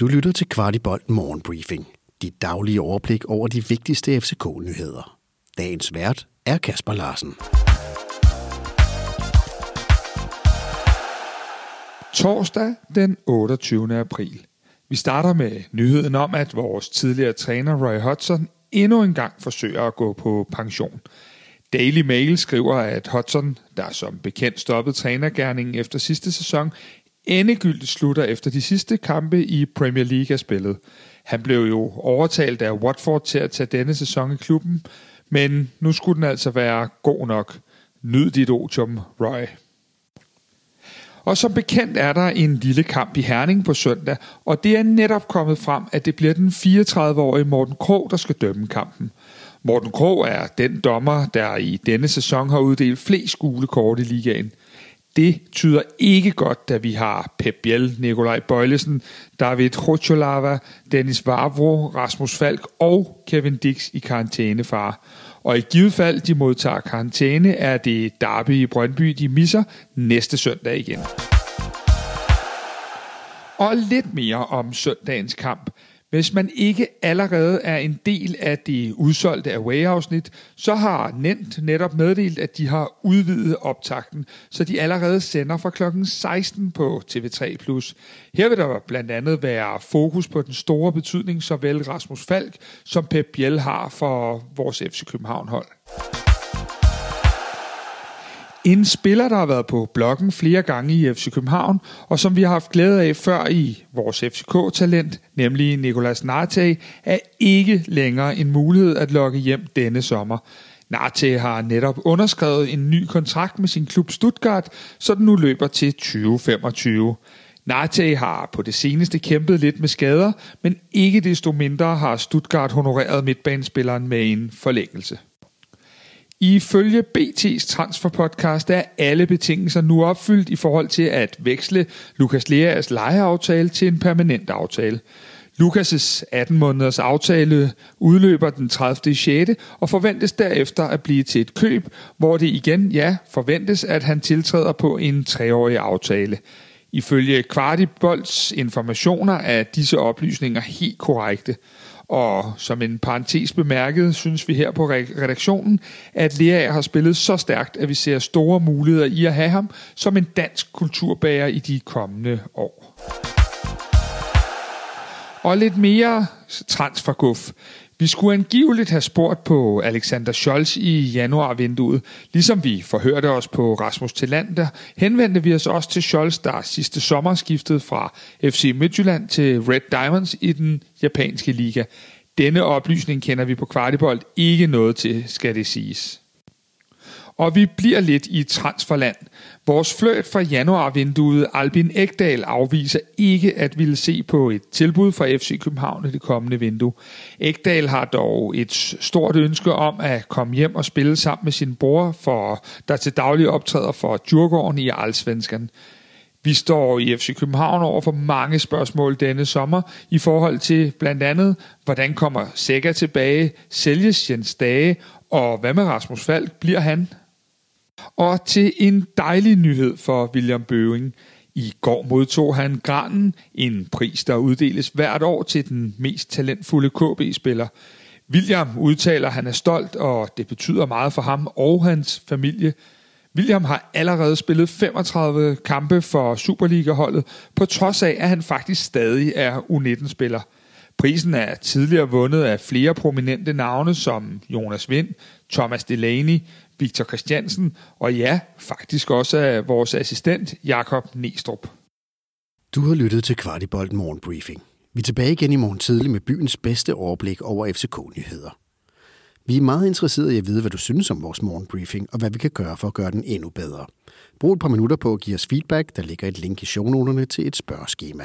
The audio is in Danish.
Du lytter til Kvartibolt Morgenbriefing. Dit daglige overblik over de vigtigste FCK-nyheder. Dagens vært er Kasper Larsen. Torsdag den 28. april. Vi starter med nyheden om, at vores tidligere træner Roy Hodgson endnu en gang forsøger at gå på pension. Daily Mail skriver, at Hodgson, der som bekendt stoppede trænergærningen efter sidste sæson, endegyldigt slutter efter de sidste kampe i Premier League er spillet. Han blev jo overtalt af Watford til at tage denne sæson i klubben, men nu skulle den altså være god nok. Nyd dit otium, Roy. Og som bekendt er der en lille kamp i Herning på søndag, og det er netop kommet frem, at det bliver den 34-årige Morten Krog, der skal dømme kampen. Morten Krog er den dommer, der i denne sæson har uddelt flest gule kort i ligaen. Det tyder ikke godt, da vi har Pep Biel, Nikolaj Bøjlesen, David Rocholava, Dennis Vavro, Rasmus Falk og Kevin Dix i karantænefar. Og i givet fald de modtager karantæne, er det Derby i Brøndby, de misser næste søndag igen. Og lidt mere om søndagens kamp. Hvis man ikke allerede er en del af det udsolgte away-afsnit, så har Nent netop meddelt, at de har udvidet optakten, så de allerede sender fra kl. 16 på TV3+. Her vil der blandt andet være fokus på den store betydning, såvel Rasmus Falk som Pep Biel har for vores FC København-hold. En spiller, der har været på bloggen flere gange i FC København, og som vi har haft glæde af før i vores FCK-talent, nemlig Nicolas Nartey, er ikke længere en mulighed at lokke hjem denne sommer. Narte har netop underskrevet en ny kontrakt med sin klub Stuttgart, så den nu løber til 2025. Narte har på det seneste kæmpet lidt med skader, men ikke desto mindre har Stuttgart honoreret midtbanespilleren med en forlængelse. Ifølge BT's transferpodcast er alle betingelser nu opfyldt i forhold til at veksle Lukas Leas lejeaftale til en permanent aftale. Lukas' 18 måneders aftale udløber den 30. 6. og forventes derefter at blive til et køb, hvor det igen, ja, forventes, at han tiltræder på en treårig aftale. Ifølge Kvartibolds informationer er disse oplysninger helt korrekte. Og som en parentes bemærket, synes vi her på redaktionen, at Lea har spillet så stærkt, at vi ser store muligheder i at have ham som en dansk kulturbærer i de kommende år. Og lidt mere transferguf. Vi skulle angiveligt have spurgt på Alexander Scholz i januarvinduet. Ligesom vi forhørte os på Rasmus Tillander, henvendte vi os også til Scholz, der sidste sommer skiftede fra FC Midtjylland til Red Diamonds i den japanske liga. Denne oplysning kender vi på Kvartibold ikke noget til, skal det siges. Og vi bliver lidt i transferland. Vores fløjt fra januarvinduet, Albin Ekdal, afviser ikke at ville se på et tilbud fra FC København i det kommende vindue. Ekdal har dog et stort ønske om at komme hjem og spille sammen med sin bror, for der til daglig optræder for Djurgården i Allsvenskan. Vi står i FC København over for mange spørgsmål denne sommer i forhold til blandt andet, hvordan kommer Sækker tilbage, sælges Jens Dage, og hvad med Rasmus Falk, bliver han? Og til en dejlig nyhed for William Bøving. I går modtog han Granen, en pris, der uddeles hvert år til den mest talentfulde KB-spiller. William udtaler, at han er stolt, og det betyder meget for ham og hans familie. William har allerede spillet 35 kampe for Superliga-holdet, på trods af, at han faktisk stadig er U19-spiller. Prisen er tidligere vundet af flere prominente navne som Jonas Vind, Thomas Delaney, Victor Christiansen og ja, faktisk også af vores assistent Jakob Nestrup. Du har lyttet til Kvartibolt Morgenbriefing. Vi er tilbage igen i morgen tidlig med byens bedste overblik over FCK-nyheder. Vi er meget interesserede i at vide, hvad du synes om vores morgenbriefing, og hvad vi kan gøre for at gøre den endnu bedre. Brug et par minutter på at give os feedback. Der ligger et link i shownoterne til et spørgeskema.